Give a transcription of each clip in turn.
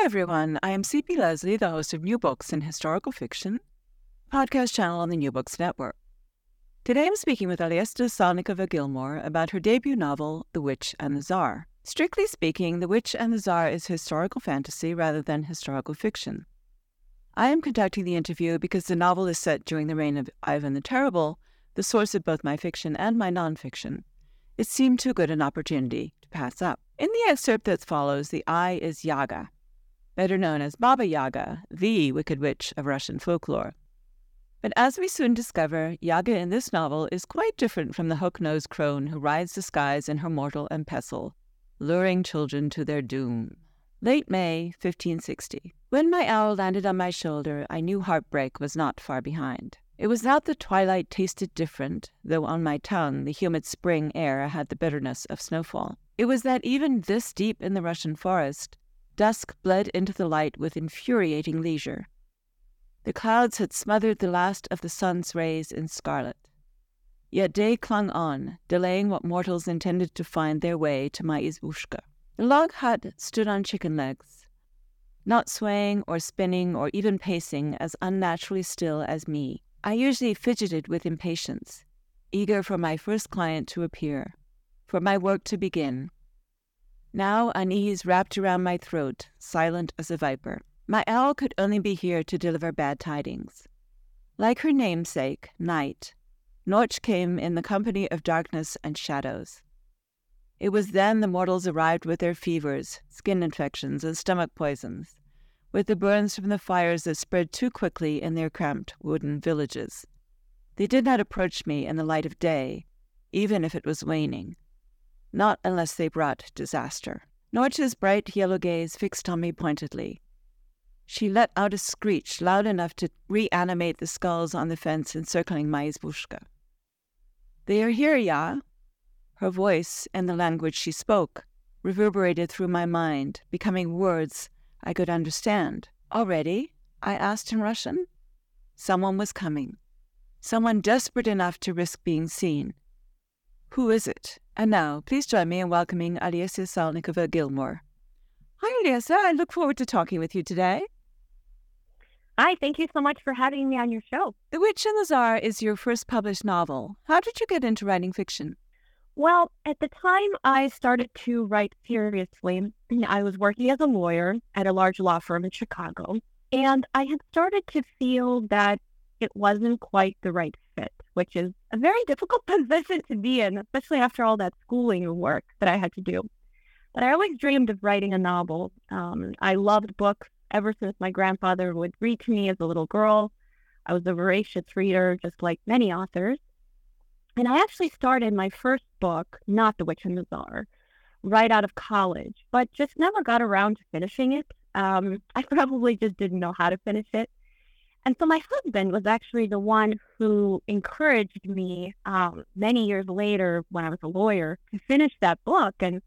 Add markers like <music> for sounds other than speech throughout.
Hello, everyone. I am CP Lesley, the host of New Books in Historical Fiction, podcast channel on the New Books Network. Today I'm speaking with Olesya Salnikova Gilmore about her debut novel, The Witch and the Tsar. Strictly speaking, The Witch and the Tsar is historical fantasy rather than historical fiction. I am conducting the interview because the novel is set during the reign of Ivan the Terrible, the source of both my fiction and my nonfiction. It seemed too good an opportunity to pass up. In the excerpt that follows, the I is Yaga, better known as Baba Yaga, the Wicked Witch of Russian folklore. But as we soon discover, Yaga in this novel is quite different from the hook-nosed crone who rides the skies in her mortar and pestle, luring children to their doom. Late May, 1560. When my owl landed on my shoulder, I knew heartbreak was not far behind. It was not that twilight tasted different, though on my tongue the humid spring air had the bitterness of snowfall. It was that even this deep in the Russian forest, dusk bled into the light with infuriating leisure. The clouds had smothered the last of the sun's rays in scarlet. Yet day clung on, delaying what mortals intended to find their way to my izbushka. The log hut stood on chicken legs, not swaying or spinning or even pacing as unnaturally still as me. I usually fidgeted with impatience, eager for my first client to appear, for my work to begin. Now unease wrapped around my throat, silent as a viper. My owl could only be here to deliver bad tidings. Like her namesake, Night, Noch came in the company of darkness and shadows. It was then the mortals arrived with their fevers, skin infections, and stomach poisons, with the burns from the fires that spread too quickly in their cramped wooden villages. They did not approach me in the light of day, even if it was waning, not unless they brought disaster. Noch's bright yellow gaze fixed on me pointedly. She let out a screech loud enough to reanimate the skulls on the fence encircling my izbushka. They are here, Ya. Her voice, and the language she spoke, reverberated through my mind, becoming words I could understand. Already? I asked in Russian. Someone was coming. Someone desperate enough to risk being seen. Who is it? And now, please join me in welcoming Olesya Salnikova Gilmore. Hi, Olesya. I look forward to talking with you today. Hi, thank you so much for having me on your show. The Witch and the Tsar is your first published novel. How did you get into writing fiction? Well, at the time I started to write seriously, I was working as a lawyer at a large law firm in Chicago, and I had started to feel that it wasn't quite the right fit, which is a very difficult <laughs> position to be in, especially after all that schooling work that I had to do. But I always dreamed of writing a novel. Um, I loved books ever since my grandfather would read to me as a little girl. I was a voracious reader, just like many authors. And I actually started my first book, not The Witch and the Tsar, right out of college, but just never got around to finishing it. Um, I <laughs> probably just didn't know how to finish it. And so my husband was actually the one who encouraged me um, many years later when I was a lawyer to finish that book and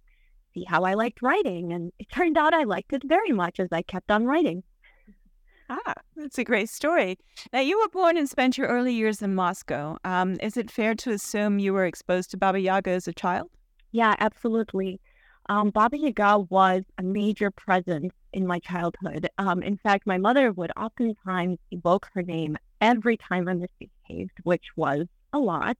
see how I liked writing. And it turned out I liked it very much as I kept on writing. Ah, that's a great story. Now, you were born and spent your early years in Moscow. Um, is it fair to assume you were exposed to Baba Yaga as a child? Yeah, absolutely. Um, Baba Yaga was a major presence in my childhood. Um, in fact, my mother would oftentimes evoke her name every time I misbehaved, which was a lot,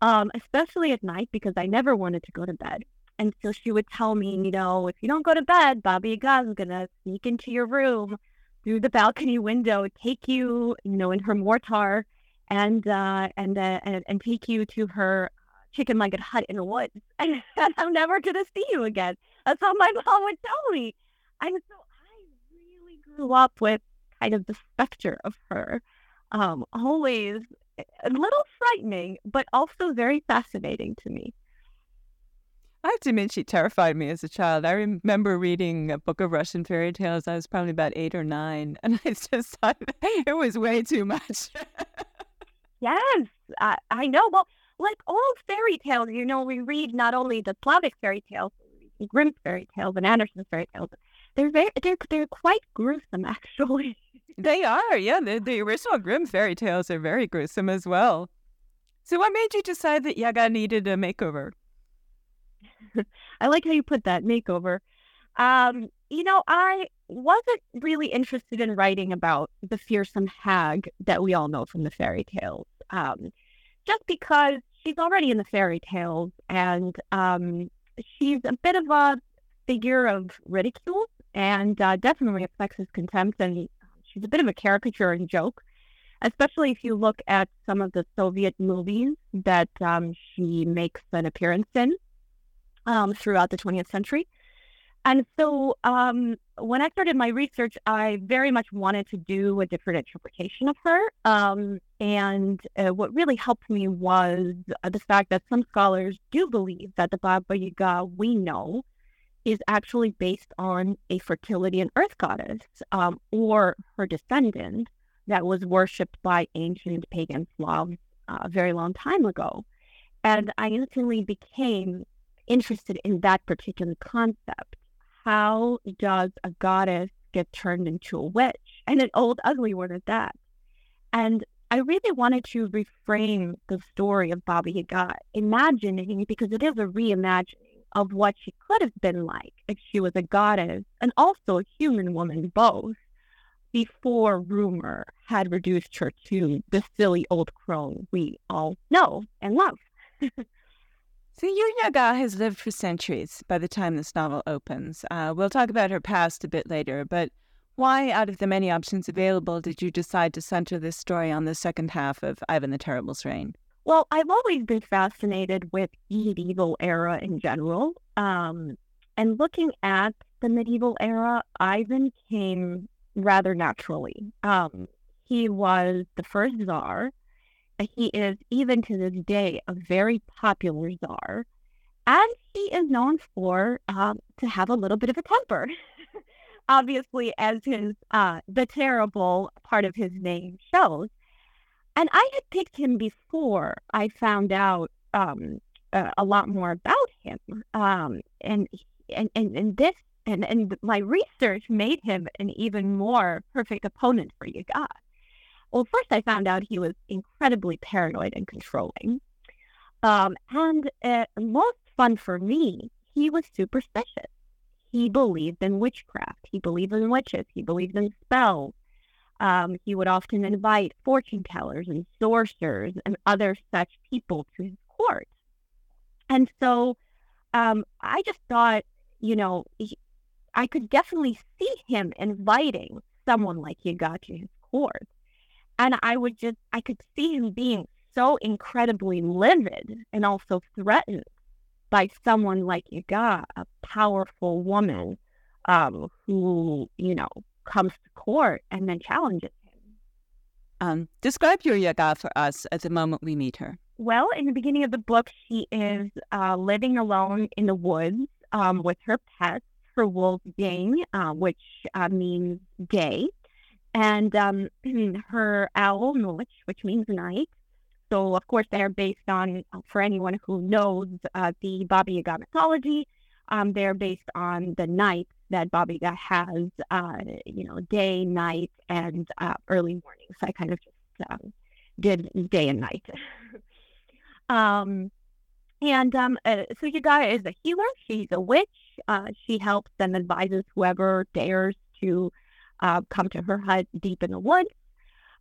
um, especially at night because I never wanted to go to bed. And so she would tell me, you know, if you don't go to bed, Baba Yaga is going to sneak into your room through the balcony window, take you, you know, in her mortar and, uh, and, uh, and, and take you to her chicken legged hut in the woods. And, <laughs> and I'm never going to see you again. That's how my mom would tell me. And so I really grew up with kind of the specter of her. Um, always a little frightening, but also very fascinating to me. I have to admit, she terrified me as a child. I remember reading a book of Russian fairy tales. I was probably about eight or nine, <laughs> and I just thought it was way too much. yes, I, I know. Well, like all fairy tales, you know, we read not only the Slavic fairy tales, Grimm fairy tales, and Andersen fairy tales. They're very, they're, they're quite gruesome, <laughs> actually. they are, yeah. The, the original Grimm fairy tales are very gruesome as well. So, what made you decide that Yaga needed a makeover? <laughs> I like how you put that makeover. Um, you know, I wasn't really interested in writing about the fearsome hag that we all know from the fairy tales, um, just because she's already in the fairy tales and um, she's a bit of a figure of ridicule and uh, definitely affects his contempt. And she's a bit of a caricature and joke, especially if you look at some of the Soviet movies that um, she makes an appearance in um, throughout the 20th century. And so um, when I started my research, I very much wanted to do a different interpretation of her. Um, and uh, what really helped me was the fact that some scholars do believe that the Baba Yaga we know is actually based on a fertility and earth goddess um, or her descendant that was worshipped by ancient pagan Slavs uh, a very long time ago. And I instantly became interested in that particular concept. How does a goddess get turned into a witch and an old ugly one at that? And I really wanted to reframe the story of Baba Yaga, imagining because it is a reimagining of what she could have been like if she was a goddess and also a human woman both before rumor had reduced her to the silly old crone we all know and love. <laughs> So Yaga has lived for centuries by the time this novel opens. Uh, we'll talk about her past a bit later, but why, out of the many options available, did you decide to center this story on the second half of Ivan the Terrible's reign? Well, I've always been fascinated with the medieval era in general. Um, and looking at the medieval era, Ivan came rather naturally. Um, he was the first czar he is, even to this day, a very popular czar. And he is known for um, to have a little bit of a temper. <laughs> Obviously, as his uh, the terrible part of his name shows. And I had picked him before I found out um, uh, a lot more about him. Um, and, and, and, and this and, and my research made him an even more perfect opponent for Yaga. Well, first I found out he was incredibly paranoid and controlling. Um, and uh, most fun for me, he was superstitious. He believed in witchcraft. He believed in witches. He believed in spells. Um, he would often invite fortune tellers and sorcerers and other such people to his court. And so um, I just thought, you know, he, I could definitely see him inviting someone like Yaga to his court. And I would just, I could see him being so incredibly livid and also threatened by someone like Yaga, a powerful woman um, who, you know, comes to court and then challenges him. Um, describe your Yaga for us at the moment we meet her. Well, in the beginning of the book, she is uh, living alone in the woods um, with her pets, her wolf Dane, uh, which uh, means day, and um, <clears throat> her owl, Nolich, which means night. So, of course, they're based on, uh, for anyone who knows uh, the Baba Yaga mythology, um, they're based on the nights that Baba Yaga has, uh, you know, day, night, and uh, early morning. So I kind of just um, did day and night. <laughs> um, and um, uh, so Yaga is a healer. She's a witch. Uh, she helps and advises whoever dares to uh, come to her hut deep in the woods.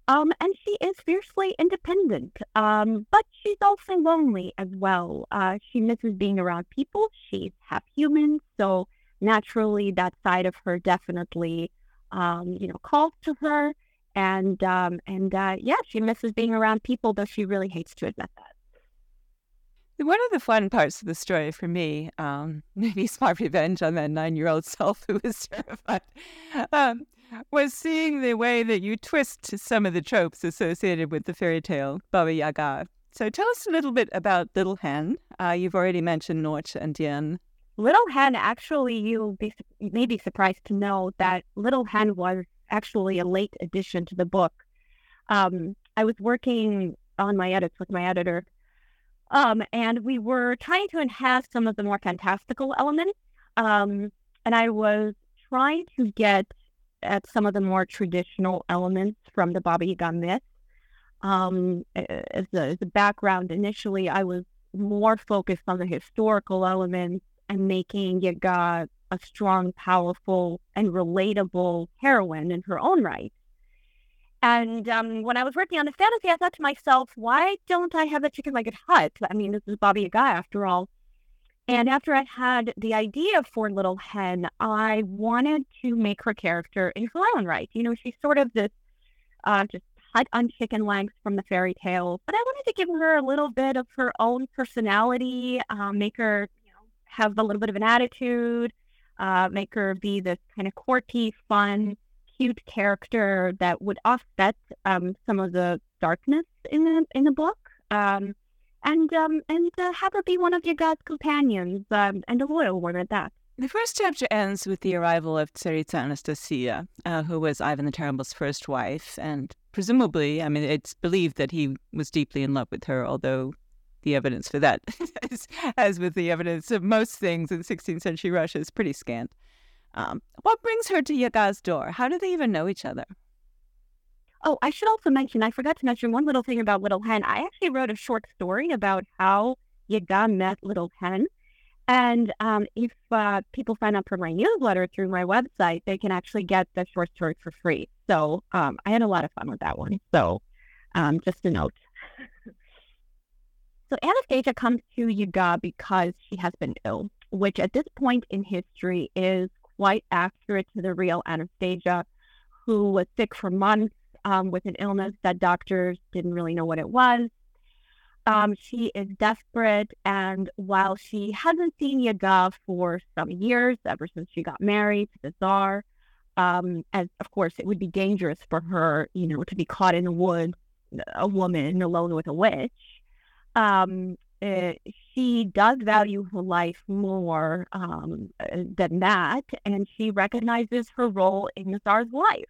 Um, and she is fiercely independent, um, but she's also lonely as well. Uh, she misses being around people. She's half human, so naturally, that side of her definitely, um, you know, calls to her. And um, and uh, yeah, she misses being around people, though she really hates to admit that. One of the fun parts of the story for me, um, <laughs> maybe smart revenge on that nine-year-old self who was <laughs> terrified, um, was seeing the way that you twist some of the tropes associated with the fairy tale Baba Yaga. So tell us a little bit about Little Hen. Uh, you've already mentioned Noche and Dien. Little Hen, actually, you'll be you may be surprised to know that Little Hen was actually a late addition to the book. Um, I was working on my edits with my editor, um, and we were trying to enhance some of the more fantastical elements. Um, and I was trying to get at some of the more traditional elements from the Baba Yaga myth. Um, as, a, as background, initially I was more focused on the historical elements and making Yaga a strong, powerful, and relatable heroine in her own right. And um, when I was working on the fantasy, I thought to myself, why don't I have a chicken legged hut? I mean, this is Baba Yaga after all. And after I had the idea for Little Hen, I wanted to make her character in her own right. You know, she's sort of this uh, just hut on chicken legs from the fairy tale, but I wanted to give her a little bit of her own personality, uh, make her you know, have a little bit of an attitude, uh, make her be this kind of quirky, fun, cute character that would offset um, some of the darkness in the in the book. Um, and um, and uh, have her be one of Yaga's companions, um, and a loyal one at that. The first chapter ends with the arrival of Tsaritsa Anastasia, uh, who was Ivan the Terrible's first wife, and presumably, I mean, it's believed that he was deeply in love with her, although the evidence for that, <laughs> as with the evidence of most things in 16th century Russia, is pretty scant. Um, what brings her to Yaga's door? How do they even know each other? Oh, I should also mention, I forgot to mention one little thing about Little Hen. I actually wrote a short story about how Yaga met Little Hen. And um, if uh, people sign up for my newsletter through my website, they can actually get the short story for free. So um, I had a lot of fun with that one. So um, just a note. so Anastasia comes to Yaga because she has been ill, which at this point in history is quite accurate to the real Anastasia, who was sick for months um, with an illness that doctors didn't really know what it was. Um, she is desperate, and while she hasn't seen Yaga for some years, ever since she got married to the Tsar, um, as of course it would be dangerous for her, you know, to be caught in the woods, a woman alone with a witch. Um, uh, she does value her life more um, than that, and she recognizes her role in Tsar's life.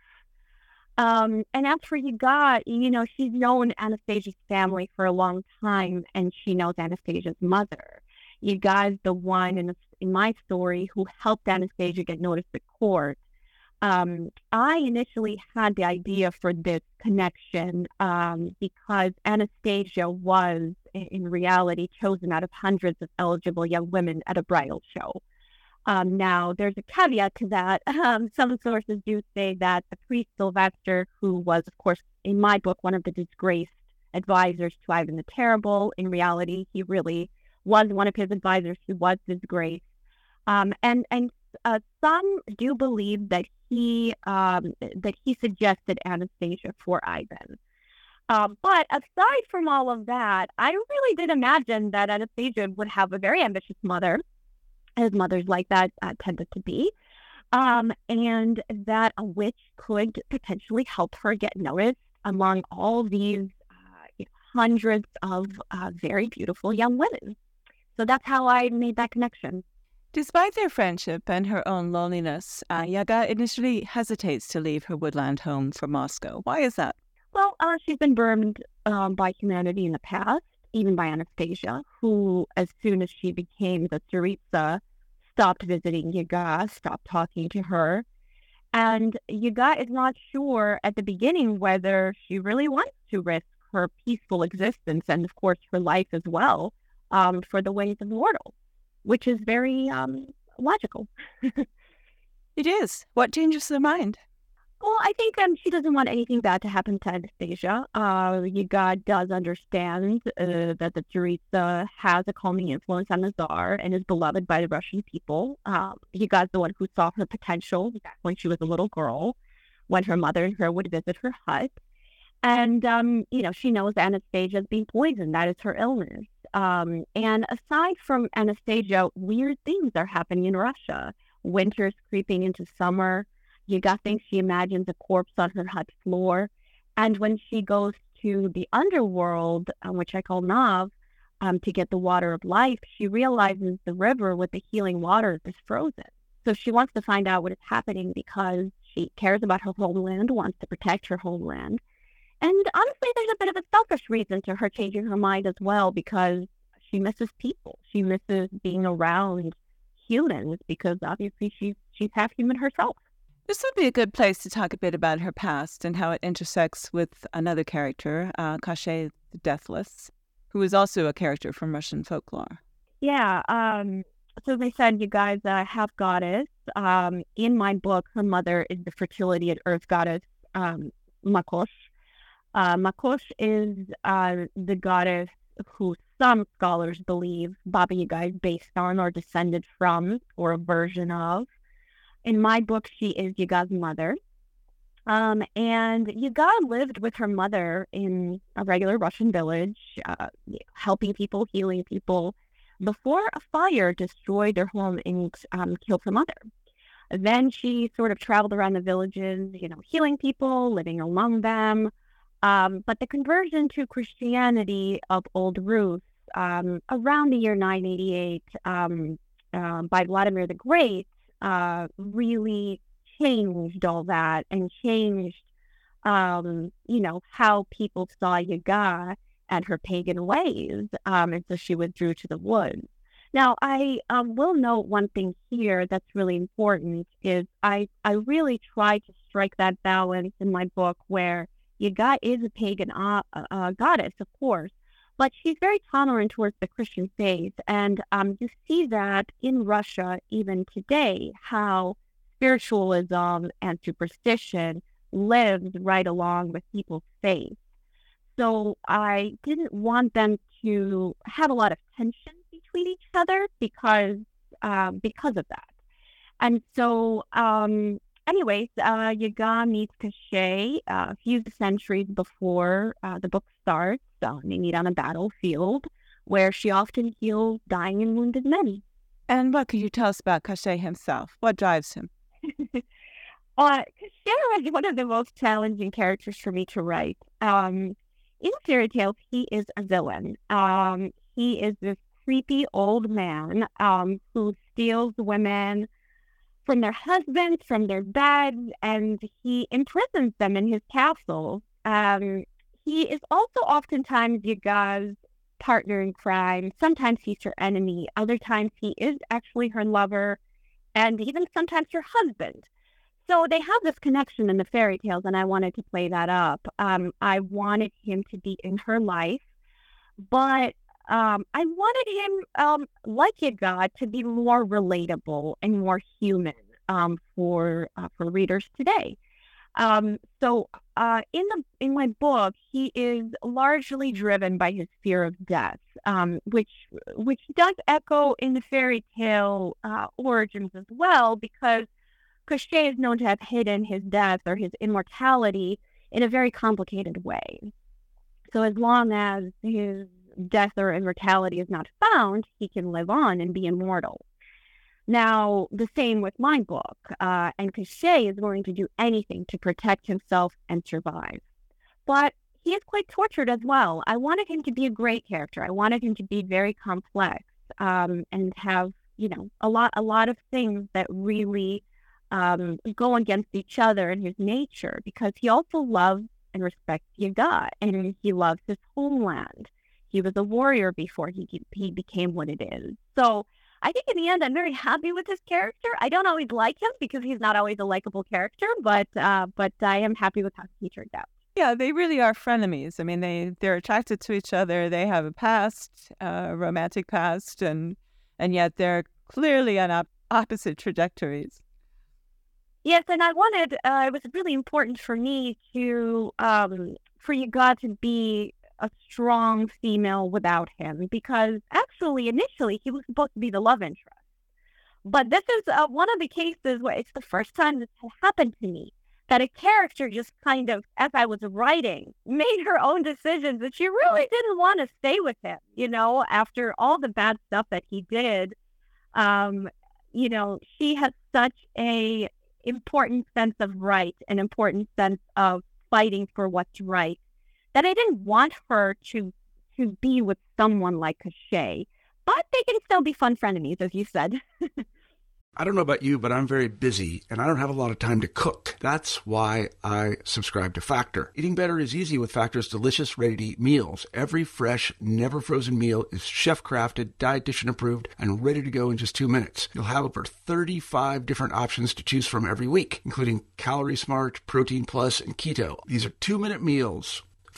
Um, and as for Yaga, you know, she's known Anastasia's family for a long time, and she knows Anastasia's mother. Yaga is the one in, the, in my story who helped Anastasia get noticed at court. Um, I initially had the idea for this connection um, because Anastasia was, in reality, chosen out of hundreds of eligible young women at a bridal show. Um, now, there's a caveat to that. <laughs> Um, some sources do say that the priest Sylvester, who was, of course, in my book, one of the disgraced advisors to Ivan the Terrible, in reality, he really was one of his advisors who was disgraced. Um, and and uh, some do believe that he um, that he suggested Anastasia for Ivan. Um, but aside from all of that, I really did imagine that Anastasia would have a very ambitious mother as mothers like that uh, tended to be, um, and that a witch could potentially help her get noticed among all these uh, hundreds of uh, very beautiful young women. So that's how I made that connection. Despite their friendship and her own loneliness, uh, Yaga initially hesitates to leave her woodland home for Moscow. Why is that? Uh, she's been burned um, by humanity in the past, even by Anastasia, who, as soon as she became the Tsaritsa, stopped visiting Yaga, stopped talking to her. And Yaga is not sure at the beginning whether she really wants to risk her peaceful existence and, of course, her life as well um, for the ways of mortal, which is very um, logical. <laughs> it is. What changes the mind? Well, I think um, she doesn't want anything bad to happen to Anastasia. Uh, Yaga does understand uh, that the Tsaritsa has a calming influence on the Tsar and is beloved by the Russian people. Um, Yaga's the one who saw her potential back when she was a little girl, when her mother and her would visit her hut. And, um, you know, she knows Anastasia is being poisoned. That is her illness. Um, and aside from Anastasia, weird things are happening in Russia. Winter's creeping into summer. Yaga thinks she imagines a corpse on her hut floor. And when she goes to the underworld, um, which I call Nav, um, to get the water of life, she realizes the river with the healing water is frozen. So she wants to find out what is happening because she cares about her homeland, wants to protect her homeland. And honestly, there's a bit of a selfish reason to her changing her mind as well because she misses people. She misses being around humans because obviously she's she's half human herself. This would be a good place to talk a bit about her past and how it intersects with another character, uh, the Deathless, who is also a character from Russian folklore. Yeah. Um, so they said you guys uh, have goddess. Um, in my book, her mother is the fertility and earth goddess um, Mokosh. Uh, Mokosh is uh, the goddess who some scholars believe Baba Yaga is based on or descended from, or a version of. In my book, she is Yaga's mother. Um, and Yaga lived with her mother in a regular Russian village, uh, helping people, healing people, before a fire destroyed their home and um, killed her mother. Then she sort of traveled around the villages, you know, healing people, living among them. Um, but the conversion to Christianity of Old Rus um, around the year 988 um, uh, by Vladimir the Great uh, really changed all that and changed, um, you know, how people saw Yaga and her pagan ways. Um, and so she withdrew to the woods. Now, I um, will note one thing here that's really important is I, I really try to strike that balance in my book where Yaga is a pagan uh, uh, goddess, of course, but she's very tolerant towards the Christian faith. And um, you see that in Russia even today, how spiritualism and superstition lives right along with people's faith. So I didn't want them to have a lot of tension between each other because um, because of that. And so um, anyways, uh, Yaga meets Koshchei uh, a few centuries before uh, the book starts. They meet on a battlefield where she often heals dying and wounded men. And what could you tell us about Koshchei himself? What drives him? <laughs> uh, Koshchei is one of the most challenging characters for me to write. Um, in fairy tales, he is a villain. Um, he is this creepy old man um, who steals women from their husbands, from their beds, and he imprisons them in his castle. Um, he is also oftentimes Yaga's partner in crime. Sometimes he's her enemy. Other times he is actually her lover, and even sometimes her husband. So they have this connection in the fairy tales, and I wanted to play that up. Um, I wanted him to be in her life, but um, I wanted him, um, like God, to be more relatable and more human um, for uh, for readers today. Um, so uh, in the in my book, he is largely driven by his fear of death, um, which which does echo in the fairy tale uh, origins as well, because Koshchei is known to have hidden his death or his immortality in a very complicated way. So as long as his death or immortality is not found, he can live on and be immortal. Now, the same with my book, uh, and Koshchei is going to do anything to protect himself and survive. But he is quite tortured as well. I wanted him to be a great character. I wanted him to be very complex um, and have, you know, a lot, a lot of things that really um, go against each other in his nature because he also loves and respects Yaga and he loves his homeland. He was a warrior before he he became what it is. So I think in the end, I'm very happy with his character. I don't always like him because he's not always a likable character, but uh, but I am happy with how he turned out. Yeah, they really are frenemies. I mean, they they're attracted to each other. They have a past, uh, romantic past, and and yet they're clearly on op- opposite trajectories. Yes, and I wanted. Uh, it was really important for me to um, for Yaga to be a strong female without him because actually initially he was supposed to be the love interest. But this is uh, one of the cases where it's the first time this has happened to me that a character just kind of, as I was writing, <laughs> made her own decisions that she really didn't want to stay with him, you know, after all the bad stuff that he did. Um, you know, she has such a important sense of right, an important sense of fighting for what's right that I didn't want her to to be with someone like Shay, but they can still be fun frenemies, as you said. <laughs> I don't know about you, but I'm very busy and I don't have a lot of time to cook. That's why I subscribe to Factor. Eating better is easy with Factor's delicious, ready to eat meals. Every fresh, never frozen meal is chef crafted, dietitian approved, and ready to go in just two minutes. You'll have over 35 different options to choose from every week, including Calorie Smart, Protein Plus, and Keto. These are two minute meals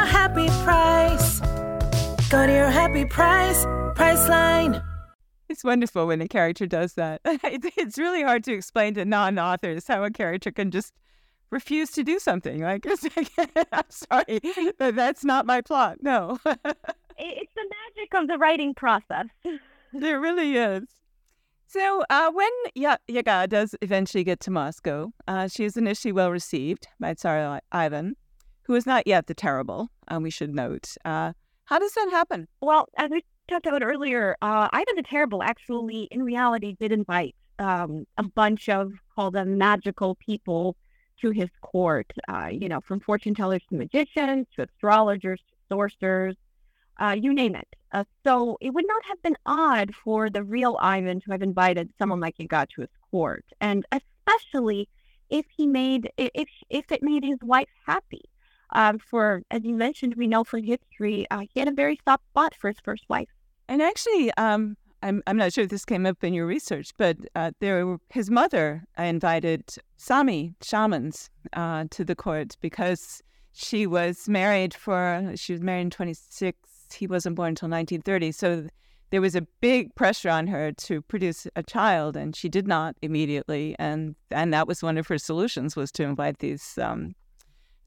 a happy price. Go to your happy price, Priceline. It's wonderful when a character does that. <laughs> It's really hard to explain to non-authors how a character can just refuse to do something. Like, <laughs> I'm sorry, that's not my plot. No. <laughs> it's the magic of the writing process. There really is. So uh, when y- Yaga does eventually get to Moscow, uh, she is initially well received by Tsar Ivan, who is not yet the terrible, um, we should note. Uh, how does that happen? Well, as we talked about earlier, uh, Ivan the Terrible actually, in reality, did invite um, a bunch of, call them magical people to his court, uh, you know, from fortune tellers to magicians to astrologers to sorcerers, uh, you name it. Uh, so it would not have been odd for the real Ivan to have invited someone like Yaga to his court, and especially if he made if if it made his wife happy um, for, as you mentioned, we know from history, uh, he had a very soft spot for his first wife. And actually, um, I'm, I'm not sure if this came up in your research, but uh, there, his mother invited Sami shamans uh, to the court because she was married for, she was married in 26. He wasn't born until 1930. So there was a big pressure on her to produce a child, and she did not immediately. And, and that was one of her solutions was to invite these um,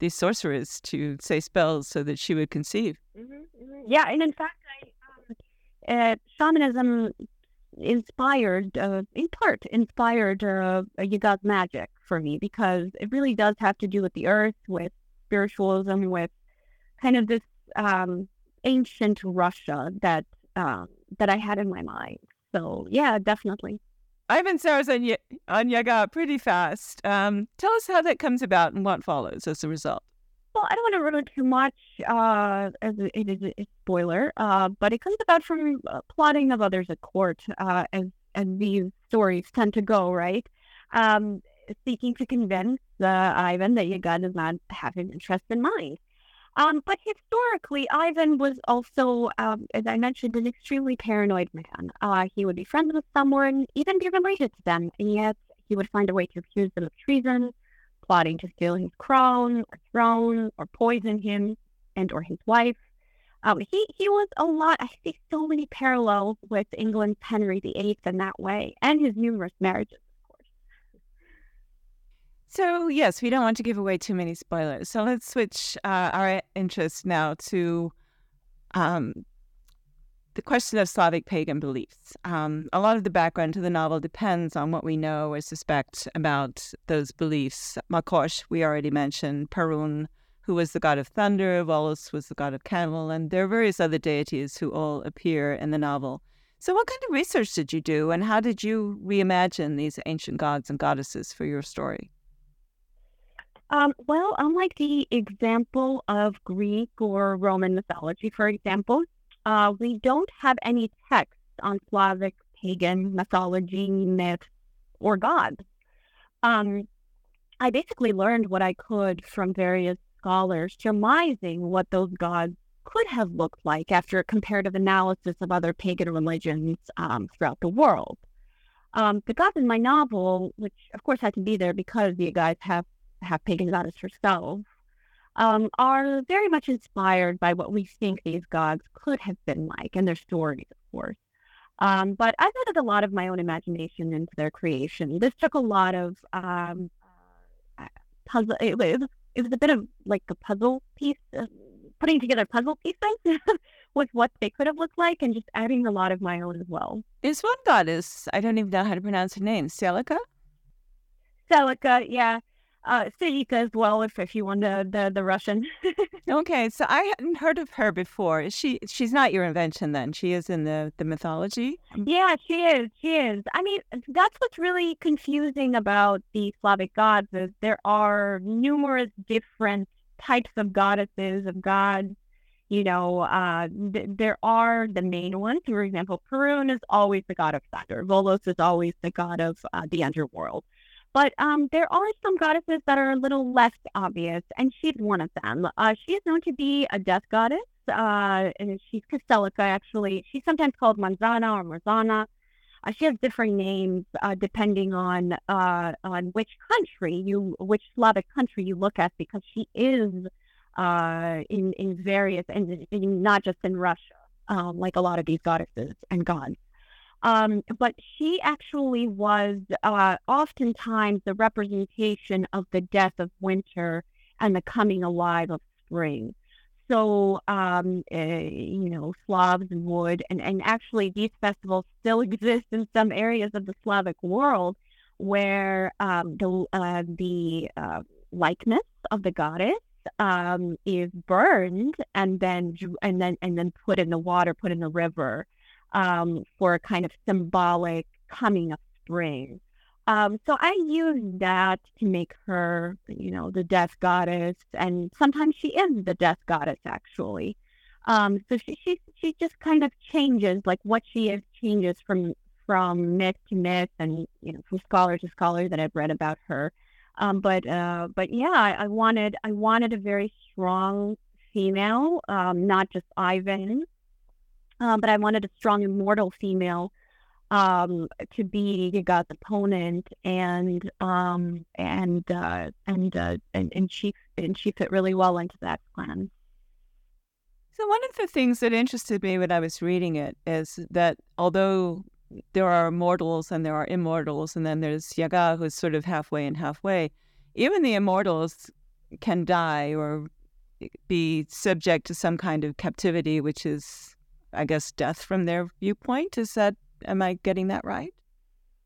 these sorcerers to say spells so that she would conceive. Mm-hmm, mm-hmm. Yeah, and in fact, I, um, uh, shamanism inspired, uh, in part, inspired uh, magic for me because it really does have to do with the earth, with spiritualism, with kind of this um, ancient Russia that um, that I had in my mind. So yeah, definitely. Ivan stars on, y- on Yaga pretty fast. Um, tell us how that comes about and what follows as a result. Well, I don't want to ruin too much uh, as it is a spoiler, uh, but it comes about from uh, plotting of others at court, uh, as as these stories tend to go, right? Um, seeking to convince Ivan that Yaga does not have his interest in mind. Um, but historically, Ivan was also, um, as I mentioned, an extremely paranoid man. Uh, he would be friends with someone, even be related to them, and yet he would find a way to accuse them of treason, plotting to steal his crown or throne or poison him and or his wife. Um, he he was a lot. I see so many parallels with England's Henry VIII in that way, and his numerous marriages. So yes, we don't want to give away too many spoilers. So let's switch uh, our interest now to um, the question of Slavic pagan beliefs. Um, a lot of the background to the novel depends on what we know or suspect about those beliefs. Mokosh, we already mentioned, Perun, who was the god of thunder, Volos was the god of cattle, and there are various other deities who all appear in the novel. So, what kind of research did you do, and how did you reimagine these ancient gods and goddesses for your story? Um, well, unlike the example of Greek or Roman mythology, for example, uh, we don't have any text on Slavic pagan mythology, myth, or gods. Um, I basically learned what I could from various scholars surmising what those gods could have looked like after a comparative analysis of other pagan religions um, throughout the world. Um, the gods in my novel, which of course had to be there because the guys have, have pagan goddess herself, um, are very much inspired by what we think these gods could have been like and their stories, of course. Um, but I've added a lot of my own imagination into their creation. This took a lot of um, uh, puzzle. It, it, was it was a bit of like a puzzle piece, uh, putting together puzzle pieces <laughs> with what they could have looked like, and just adding a lot of my own as well. Is one goddess? I don't even know how to pronounce her name. Celica. Celica, yeah uh, as well, if, if you want the, the, the Russian. <laughs> okay, so I hadn't heard of her before. Is she she's not your invention then? She is in the, the mythology? Yeah, she is. She is. I mean, that's what's really confusing about the Slavic gods is there are numerous different types of goddesses, of gods. You know, uh, th- there are the main ones. For example, Perun is always the god of thunder. Volos is always the god of uh, the underworld. But um, there are some goddesses that are a little less obvious, and she's one of them. Uh, she is known to be a death goddess, uh, and she's Castelica, actually. She's sometimes called Manzana or Marzana. Uh, she has different names uh, depending on uh, on which country you, which Slavic country you look at, because she is uh, in in various, and not just in Russia, um, like a lot of these goddesses and gods. Um, but she actually was uh, oftentimes the representation of the death of winter and the coming alive of spring. So, um, uh, you know, Slavs would, and, and actually these festivals still <laughs> exist in some areas of the Slavic world where um, the, uh, the uh, likeness of the goddess um, is burned and then and then and then put in the water, put in the river, um, for a kind of symbolic coming of spring. Um, so I use that to make her, you know, the death goddess, and sometimes she is the death goddess actually. Um, so she, she she just kind of changes, like what she is changes from from myth to myth, and you know, from scholar to scholar that I've read about her. Um, but uh, but yeah, I, I, wanted I wanted a very strong female, um, not just Ivan, um, but I wanted a strong immortal female um, to be God's opponent, and um, and uh, and, uh, and and she and she fit really well into that plan. So one of the things that interested me when I was reading it is that although there are mortals and there are immortals, and then there's Yaga who's sort of halfway and halfway, even the immortals can die or be subject to some kind of captivity, which is I guess, death from their viewpoint. Is that, am I getting that right?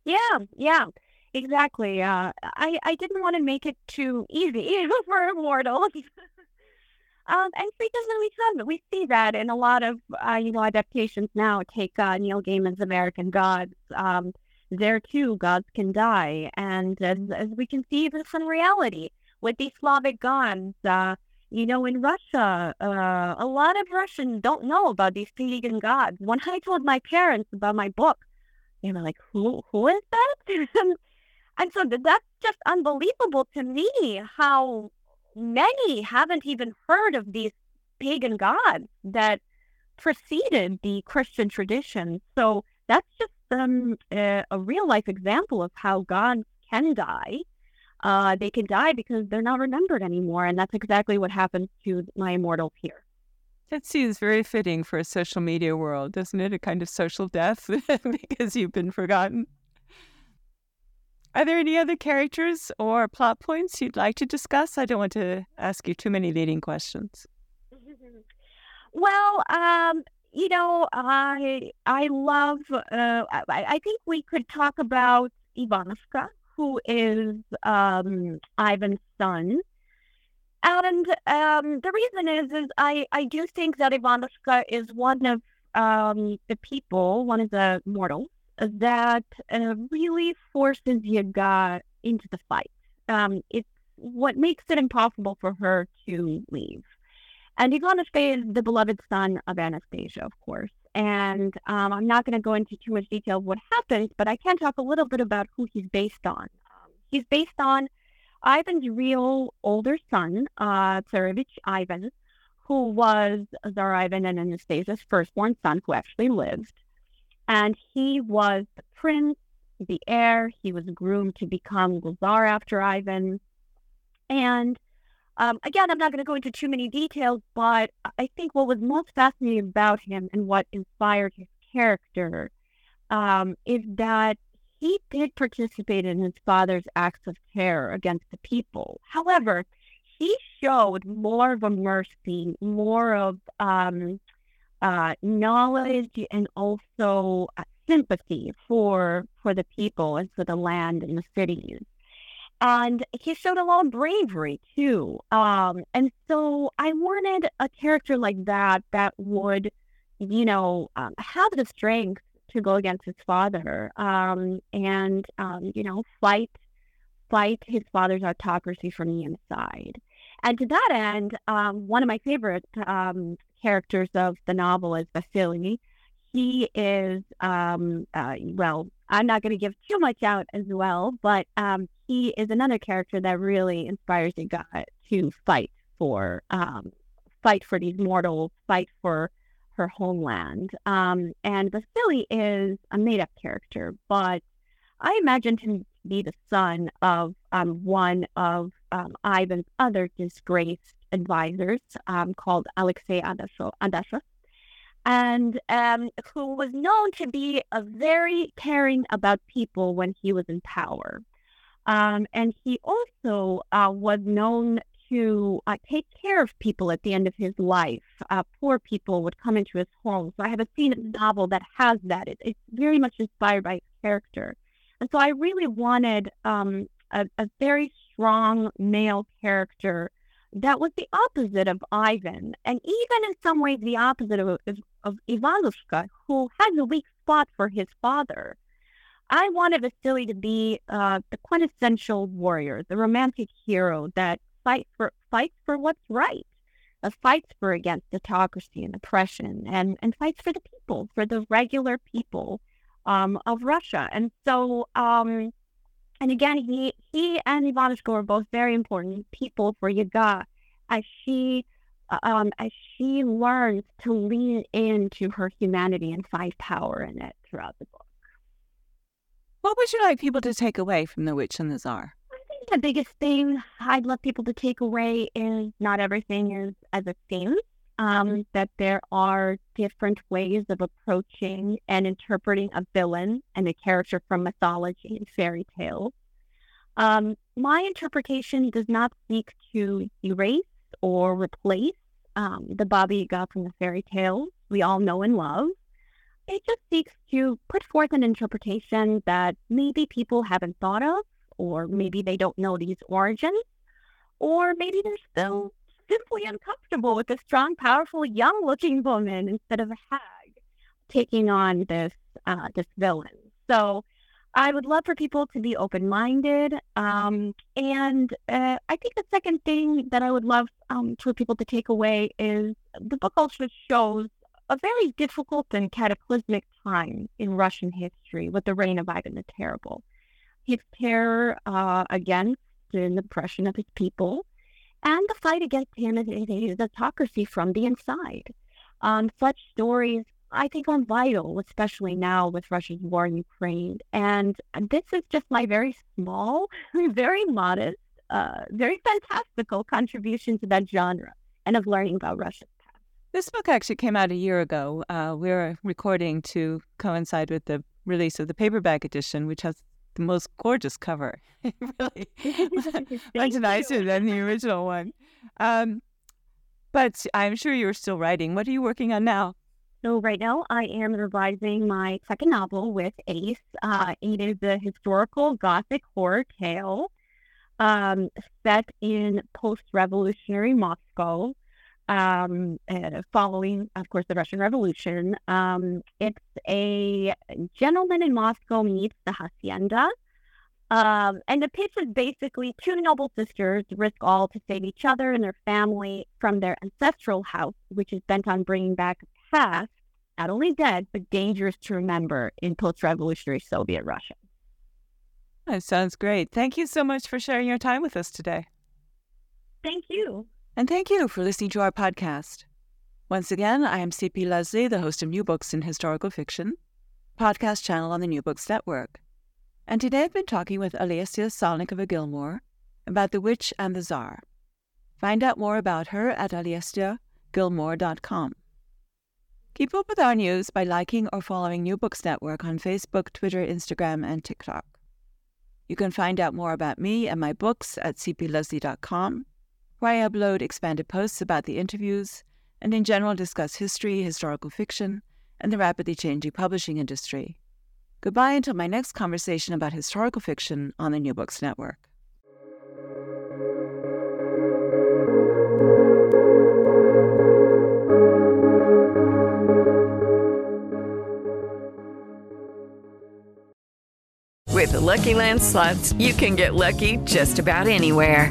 Yeah, yeah, exactly. Uh, I, I didn't want to make it too easy <laughs> for mortals. <laughs> um, and because we have we see that in a lot of uh, you know adaptations now. Take uh, Neil Gaiman's American Gods. Um, there too, gods can die, and as, as we can see this in reality with these Slavic gods, uh, you know, in Russia, uh, a lot of Russians don't know about these pagan gods. When I told my parents about my book, they were like, "Who? Who is that?" <laughs> and so that's just unbelievable to me. How many haven't even heard of these pagan gods that preceded the Christian tradition. So that's just um, a, a real life example of how God can die uh, they can die because they're not remembered anymore. And that's exactly what happens to my immortals here. That seems very fitting for a social media world, doesn't it? A kind of social death <laughs> because you've been forgotten. Are there any other characters or plot points you'd like to discuss? I don't want to ask you too many leading questions. <laughs> Well, um, you know, I I love. Uh, I, I think we could talk about Ivanovka, who is um, Ivan's son. And um, the reason is, is I, I do think that Ivanushka is one of um, the people, one of the mortals that uh, really forces Yaga into the fight. Um, it's what makes it impossible for her to leave. And Ivanushka is the beloved son of Anastasia, of course. And um, I'm not going to go into too much detail of what happens, but I can talk a little bit about who he's based on. Um, he's based on Ivan's real older son, uh, Tsarevich Ivan, who was Tsar Ivan and Anastasia's firstborn son, who actually lived. And he was the prince, the heir. He was groomed to become Czar after Ivan. And um, again, I'm not going to go into too many details, but I think what was most fascinating about him and what inspired his character um, is that he did participate in his father's acts of terror against the people. However, he showed more of a mercy, more of um, uh, knowledge, and also uh, sympathy for for the people and for the land and the cities and he showed a lot of bravery too. Um, and so I wanted a character like that that would, you know, um, have the strength to go against his father um, and, um, you know, fight fight his father's autocracy from the inside. And to that end, um, one of my favorite um, characters of the novel is Vasily. He is, uh, well, I'm not going to give too much out as well, but um, he is another character that really inspires you to fight for um, fight for these mortals, fight for her homeland. Um, and Vasily is a made up character, but I imagined him to be the son of um, one of um, Ivan's other disgraced advisors um, called Alexei Adashev and um, who was known to be a very caring about people when he was in power. Um, and he also uh, was known to uh, take care of people at the end of his life. Uh, poor people would come into his home. So I have a scene in the novel that has that. It, it's very much inspired by his character. And so I really wanted um, a, a very strong male character that was the opposite of Ivan, and even in some ways the opposite of, of, of Ivanushka, who has a weak spot for his father. I wanted Vasily to be uh, the quintessential warrior, the romantic hero that fights for fights for what's right, that fights for against autocracy and oppression, and and fights for the people, for the regular people um, of Russia. And so um, and again, he he and Ivanushka were both very important people for Yaga as she uh, um, as she learns to lean into her humanity and find power in it throughout the book. What would you like people to take away from The Witch and the Tsar? I think the biggest thing I'd love people to take away is not everything is as it seems. Um, mm-hmm. that there are different ways of approaching and interpreting a villain and a character from mythology and fairy tales. Um, my interpretation does not seek to erase or replace um, the Baba Yaga from the fairy tales we all know and love. It just seeks to put forth an interpretation that maybe people haven't thought of, or maybe they don't know these origins, or maybe they're still simply uncomfortable with a strong, powerful, young-looking woman instead of a hag taking on this uh, this villain. So I would love for people to be open-minded, um, and uh, I think the second thing that I would love um, for people to take away is the book also shows a very difficult and cataclysmic time in Russian history with the reign of Ivan the Terrible. His terror uh, against the oppression of his people, and the fight against him and his autocracy from the inside. Um, such stories, I think, are vital, especially now with Russia's war in Ukraine. And this is just my very small, <laughs> very modest, uh, very <laughs> fantastical contribution to that genre and of learning about Russia's past. This book actually came out a year ago. Uh, we're recording to coincide with the release of the paperback edition, which has the most gorgeous cover. <laughs> really, <laughs> much nicer than the original one. Um, but I'm sure you're still writing. What are you working on now? So right now I am revising my second novel with Ace. Uh, it is a historical gothic horror tale um, set in post-revolutionary Moscow um, following, of course, the Russian Revolution. Um, it's a gentleman in Moscow meets the hacienda. Um, and the pitch is basically two noble sisters risk all to save each other and their family from their ancestral house, which is bent on bringing back a past, not only dead, but dangerous to remember in post revolutionary Soviet Russia. That sounds great. Thank you so much for sharing your time with us today. Thank you. And thank you for listening to our podcast. Once again, I am CP Lesley, the host of New Books in Historical Fiction, podcast channel on the New Books Network. And today I've been talking with Olesya Salnikova Gilmore about The Witch and the Tsar. Find out more about her at olesyagilmore.com. Keep up with our news by liking or following New Books Network on Facebook, Twitter, Instagram, and TikTok. You can find out more about me and my books at cplesley.com where I upload expanded posts about the interviews and in general discuss history, historical fiction, and the rapidly changing publishing industry. Goodbye until my next conversation about historical fiction on the New Books Network. With the Lucky Land slots, you can get lucky just about anywhere.